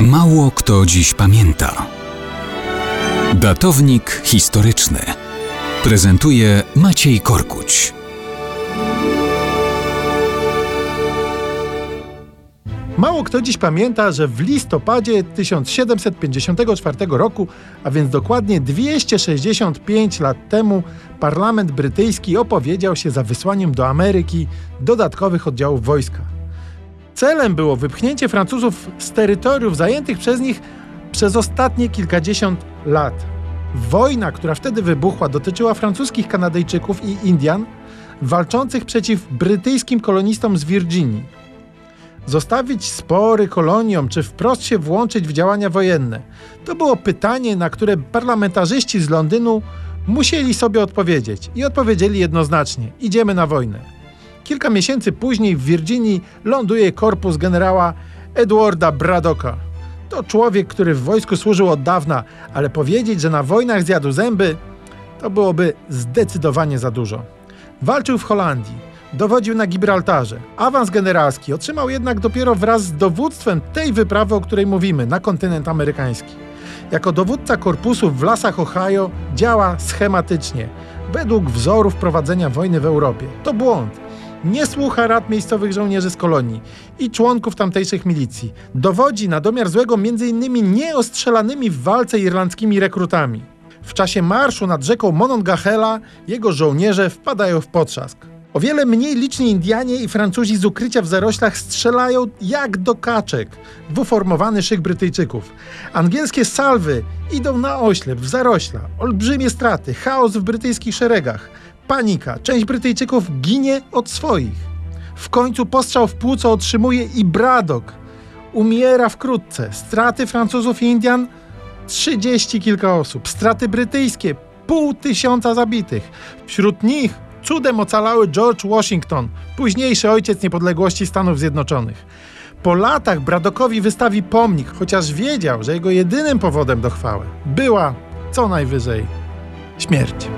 Mało kto dziś pamięta. Datownik historyczny prezentuje Maciej Korkuć. Mało kto dziś pamięta, że w listopadzie 1754 roku, a więc dokładnie 265 lat temu, parlament brytyjski opowiedział się za wysłaniem do Ameryki dodatkowych oddziałów wojska. Celem było wypchnięcie Francuzów z terytoriów zajętych przez nich przez ostatnie kilkadziesiąt lat. Wojna, która wtedy wybuchła, dotyczyła francuskich Kanadyjczyków i Indian walczących przeciw brytyjskim kolonistom z Virginii. Zostawić spory koloniom, czy wprost się włączyć w działania wojenne? To było pytanie, na które parlamentarzyści z Londynu musieli sobie odpowiedzieć. I odpowiedzieli jednoznacznie: idziemy na wojnę. Kilka miesięcy później w Virginii ląduje korpus generała Edwarda Braddocka. To człowiek, który w wojsku służył od dawna, ale powiedzieć, że na wojnach zjadł zęby, to byłoby zdecydowanie za dużo. Walczył w Holandii, dowodził na Gibraltarze. Awans generalski otrzymał jednak dopiero wraz z dowództwem tej wyprawy, o której mówimy, na kontynent amerykański. Jako dowódca korpusu w lasach Ohio działa schematycznie, według wzorów prowadzenia wojny w Europie. To błąd nie słucha rad miejscowych żołnierzy z kolonii i członków tamtejszych milicji. Dowodzi na domiar złego m.in. nieostrzelanymi w walce irlandzkimi rekrutami. W czasie marszu nad rzeką Monongahela jego żołnierze wpadają w potrzask. O wiele mniej liczni Indianie i Francuzi z ukrycia w zaroślach strzelają jak do kaczek w uformowany szyk Brytyjczyków. Angielskie salwy idą na oślep, w zarośla. Olbrzymie straty, chaos w brytyjskich szeregach. Panika. Część Brytyjczyków ginie od swoich. W końcu postrzał w płuco otrzymuje i Bradok. Umiera wkrótce. Straty Francuzów i Indian? Trzydzieści kilka osób. Straty brytyjskie? Pół tysiąca zabitych. Wśród nich cudem ocalały George Washington, późniejszy ojciec niepodległości Stanów Zjednoczonych. Po latach Bradokowi wystawi pomnik, chociaż wiedział, że jego jedynym powodem do chwały była co najwyżej śmierć.